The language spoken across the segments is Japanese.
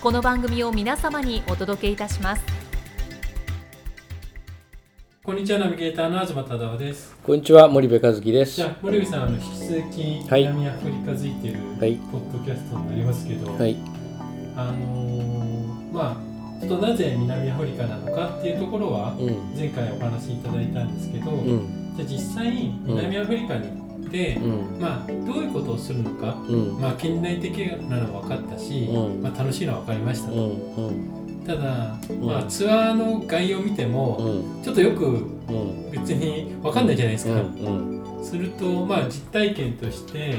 この番組を皆様にお届けいたします。こんにちはナビゲーターの東忠夫です。こんにちは森部和樹です。じゃあ森部さんあの引き続きはい。南アフリカづいてるはい。ポッドキャストになりますけど、はい。あのーまあちょっとなぜ南アフリカなのかっていうところはうん。前回お話しいただいたんですけど、うん。じゃあ実際南アフリカに行って、うん。まあどういうことをするのか、うん。まあ近代的なのは分かったし、うん。まあ、楽しいのは分かりましたうと、ただ、ん。まあ、ツアーの概要を見ても、うん。ちょっとよくうん。別に分かんないじゃないですうか、ん。すると、まあ、実体験として、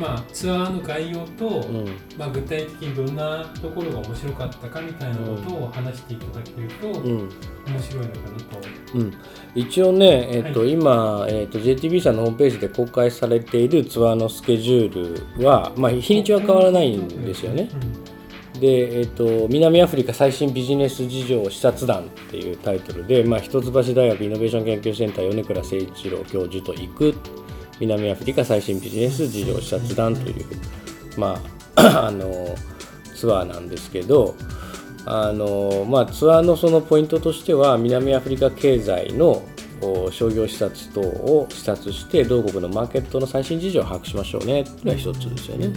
まあ、ツアーの概要と、うん。まあ、具体的にどんなところが面白かったかみたいなことを話していただけると、うん。面白いのかなと。うん。一応ね、えっとは今、えっと JTB さんのホームページで公開されているツアーのスケジュールは、まあ、日にちは変わらないんですよね。で、えっと南アフリカ最新ビジネス事情視察団っていうタイトルで、まあ、一橋大学イノベーション研究センター米倉誠一郎教授と行く南アフリカ最新ビジネス事情視察団という、まあ、あのツアーなんですけどあの、まあ、ツアーのそのポイントとしては南アフリカ経済の商業視察等を視察して同国のマーケットの最新事情を把握しましょうねこれが一つですよね。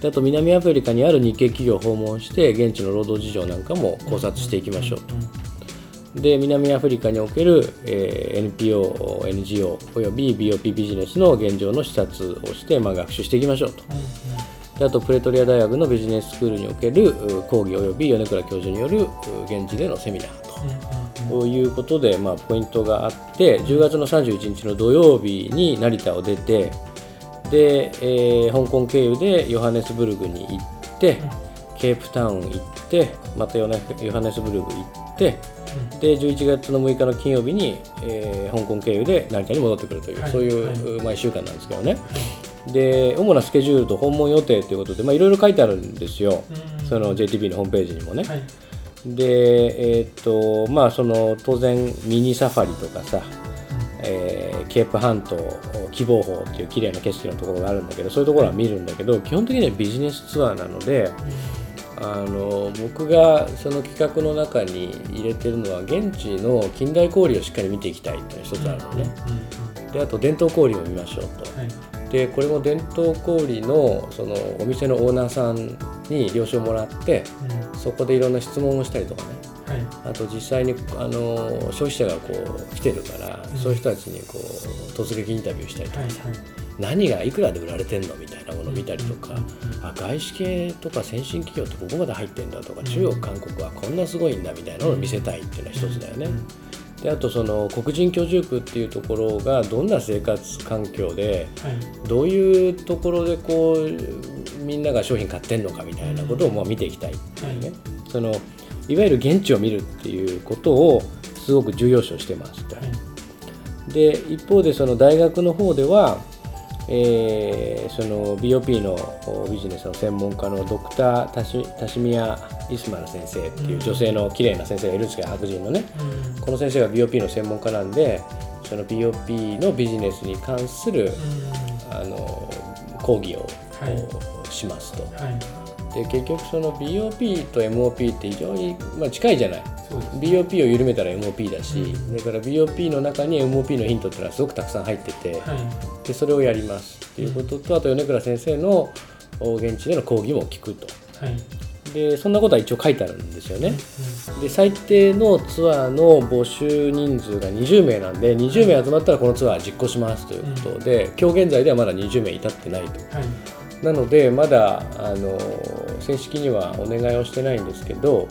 であと南アフリカにある日系企業を訪問して現地の労働事情なんかも考察していきましょうと。で南アフリカにおける、えー NPO、NGO および BOP ビジネスの現状の視察をして、まあ、学習していきましょうと。であとプレトリア大学のビジネススクールにおけるう講義および米倉教授によるう現地でのセミナーと。ということで、まあ、ポイントがあって10月の31日の土曜日に成田を出てで、えー香港経由でヨハネスブルグに行ってケープタウン行ってまたヨハネスブルグ行ってで11月の6日の金曜日に、えー香港経由で成田に戻ってくるという、はいそういう、まあ、1週間なんですけどね。で主なスケジュールと訪問予定ということで、まあ、いろいろ書いてあるんですよ、その JTB のホームページにもね。はい。で、えーっとまあ、その当然ミニサファリとかさ、えーケープ半島希望峰っていう綺麗な景色のところがあるんだけどそういうところは見るんだけど基本的にはビジネスツアーなのであの僕がその企画の中に入れてるのは現地の近代小売をしっかり見ていきたいっていうのが一つあるのね。であと伝統小売を見ましょうと。はい。でこれも伝統小売のそのお店のオーナーさんに了承もらってそこでいろんな質問をしたりとかね。はい。あと実際にあの消費者がこう来てるから、うん。そういう人たちにこう突撃インタビューしたりとかさ、はいはい何がいくらで売られてんのみたいなものを見たりとか、うんあ外資系とか先進企業ってここまで入ってんだとか、中国韓国はこんなすごいんだみたいなのを見せたいっていうのは一つだよね。であとその黒人居住区っていうところがどんな生活環境ではい。どういうところでこうみんなが商品買ってんのかみたいなことをまあ見ていきたいっていうね、そのいわゆる現地を見るっていうことをすごく重要視をしてますで一方でその大学の方では、えーその BOP のおビジネスの専門家のドクタータシタシミヤ・イスマル先生っていう女性の綺麗な先生がいるんですけど白人のね。うん。この先生が BOP の専門家なんでその BOP のビジネスに関するあの講義を、はい。しますと。はい。で結局その BOP と MOP って非常に、まあ、近いじゃない。BOP を緩めたら MOP だし、うん。だから BOP の中に MOP のヒントっていうのはすごくたくさん入ってて、はい。でそれをやりますっていうことと、あと米倉先生のお現地での講義も聞くと。はい。でそんなことは一応書いてあるんですよね。で最低のツアーの募集人数が20名なんで20名集まったらこのツアー実行しますということで、今日現在ではまだ20名至ってないと。はい。なのでまだあの正式にはお願いをしてないんですけど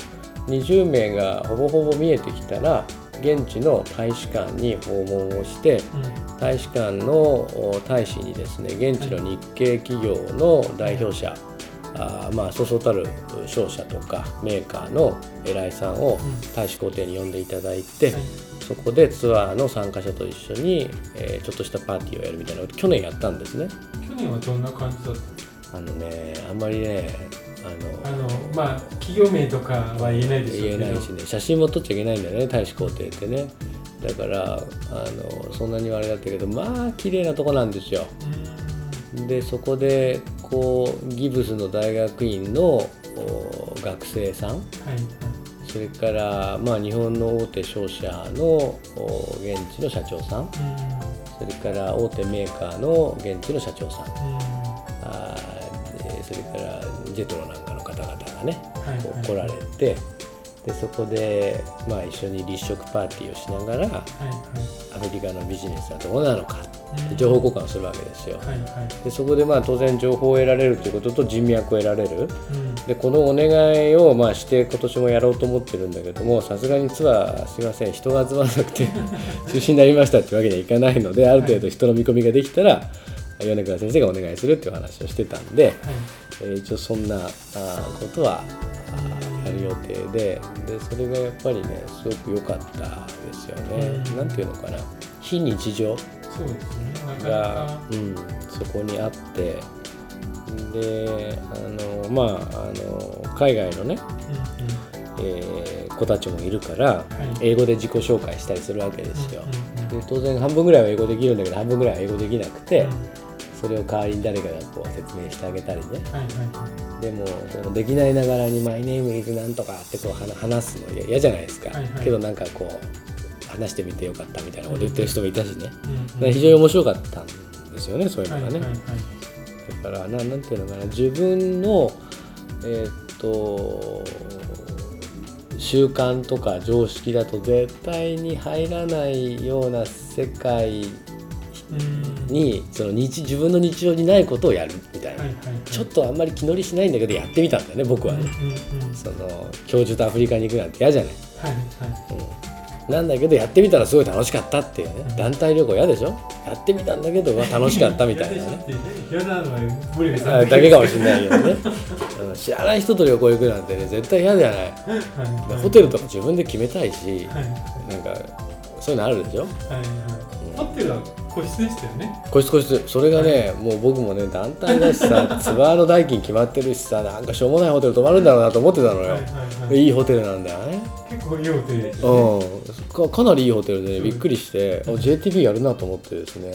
20名がほぼほぼ見えてきたら現地の大使館に訪問をしてうん。大使館のお大使にですね現地の日系企業の代表者あーまあそうそうたる商社とかメーカーの偉いさんをうん。大使公邸に呼んでいただいて、はい。そこでツアーの参加者と一緒に、えーちょっとしたパーティーをやるみたいなこと去年やったんですね。去年はどんな感じだったあのねあんまりねあのあのまあ企業名とかは言えないでしょうけど。言えないしね写真も撮っちゃいけないんだよね大使公邸ってね。だからあのそんなにはあれだったけどまあ綺麗なとこなんですよ。うん。でそこでこうギブスの大学院のお学生さん。はいそれから、まあ、日本の大手商社のお現地の社長さん。はいそれから大手メーカーの現地の社長さん。うんジェトロなんかの方々がねはい来られてでそこで、まあ、一緒に立食パーティーをしながらはいアメリカのビジネスはどうなのかはい情報交換をするわけですよ。はいはい。でそこでまあ当然情報を得られるということと人脈を得られる。うん。でこのお願いをまあして今年もやろうと思ってるんだけどもさすがにツアーすいません。人が集まらなくて 中止になりましたってわけにはいかないのである程度人の見込みができたら米倉先生がお願いするっていう話をしてたんで、はいえー一応そんなことはやる予定ででそれがやっぱりねすごく良かったですよね。うん。なんていうのかな。非日常がか、うん、そこにあって。であのまああの海外のね、うんうん。えー子たちもいるからはい。英語で自己紹介したりするわけですよ。うんうん。で当然半分ぐらいは英語できるんだけど半分ぐらいは英語できなくて、うんそれを代わりに誰かがこう説明してあげたりね。はいはいでもできないながらに「マイネームイズなんとか」ってこう話話すの嫌嫌じゃないですか、はいはい。けどなんかこう話してみてよかったみたいなこと言ってる人もいたしね、うんうん。だから非常に面白かったんですよねそういうのがね、はいはいはい。だからななんていうのかな自分のえーっと習慣とか常識だと絶対に入らないような世界うんにその日自分の日常にないことをやるみたいな、はいはいはい。ちょっとあんまり気乗りしないんだけどやってみたんだよね僕はね、うんうんうん。その教授とアフリカに行くなんて嫌じゃない、はいはい。うん、なんだけどやってみたらすごい楽しかったっていうね、うん。団体旅行嫌でしょ？やってみたんだけど楽しかったみたいなね。嫌なのだけかもしれないけどね、うん。知らない人と旅行行くなんてね絶対嫌じゃない。はいはい。ホテルとか自分で決めたいしはい。なんかそういうのあるでしょ？はいはい。ホテルは個室でしたよね。個室個室。それがねもう僕もね団体だしさ ツアーの代金決まってるしさなんかしょうもないホテル泊まるんだろうなと思ってたのよ、はいはいはい。いいホテルなんだよね。結構いいホテルでしたね。うん。かかなりいいホテルでねびっくりしてあ JTB やるなと思ってですね。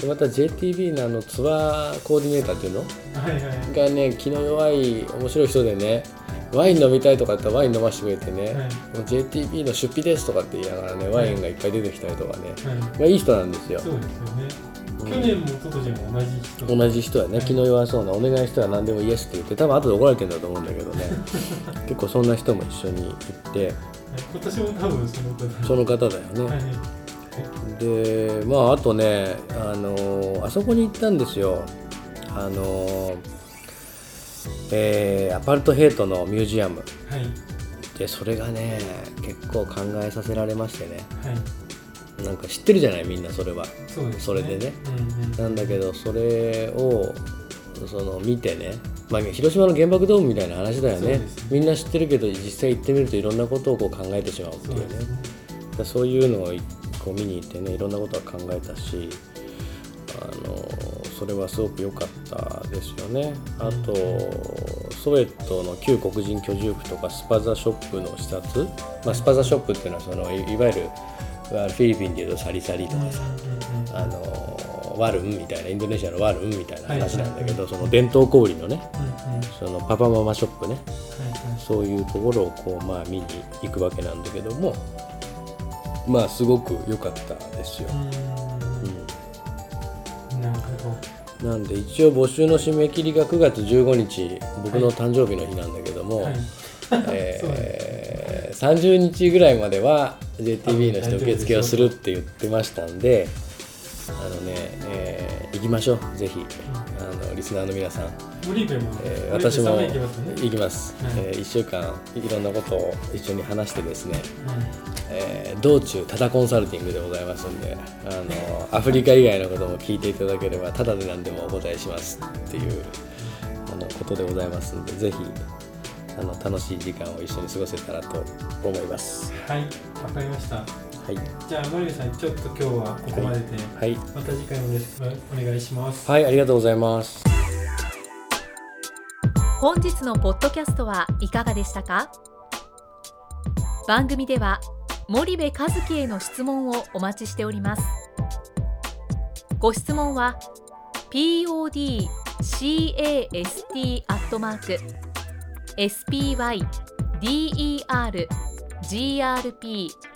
でまた JTB のあのツアーコーディネーターっていうの？はいはい。がね気の弱い面白い人でねワイン飲みたいとかって言ったらワイン飲ませてくれてね、はい。JTB の出費ですとかって言いながらねワインがいっぱい出てきたりとかね、はい。まあ、いい人なんですよ。そうですよね。去年も一昨年も同じ人。同じ人はね気の弱そうなお願いしたら何でもイエスって言って多分後で怒られてるんだと思うんだけどね。結構そんな人も一緒に行って。はい。今年も多分その方。その方だよね、はい。でまああとねあのあそこに行ったんですよ。あのえーアパルトヘイトのミュージアム。はい。でそれがね結構考えさせられましてね。はい。なんか知ってるじゃないみんなそれは。そね。それでね。うんうん。なんだけどそれをその見てね、まあ、広島の原爆ドームみたいな話だよね。ね。みんな知ってるけど実際行ってみるといろんなことをこう考えてしまうっていうね。そうね。そういうのをこう見に行ってねいろんなことは考えたしあのそれはすごく良かったですよね。あとソウェットの旧黒人居住区とかスパザショップの視察、まあ、スパザショップっていうのはそのいいわゆるフィリピンでいうとサリサリとかさ、あのワルンみたいなインドネシアのワルンみたいな話なんだけど、その伝統小売のねそのパパママショップねそういうところをこうまあ見に行くわけなんだけどもまあすごく良かったですよ。なるほなんで一応募集の締め切りが9月15日僕の誕生日の日なんだけども、はい。えー 30日ぐらいまでは JTB の人受付をするって言ってましたんであのね、えー行きましょう。ぜひ。あのリスナーの皆さん、えー私も行きますえ1週間いろんなことを一緒に話してですね、はい。えー道中タダコンサルティングでございますんであのアフリカ以外のことも聞いていただければタダで何でもお答えしますっていうあのことでございますんでぜひあの楽しい時間を一緒に過ごせたらと思います。はい、わかりました。はい。じゃあ森部さん、ちょっと今日はここまでで、はい、また次回もよろしくお願いします。はい、ありがとうございます。本日のポッドキャストはいかがでしたか？番組では森部和樹への質問をお待ちしております。ご質問は podcast アットマーク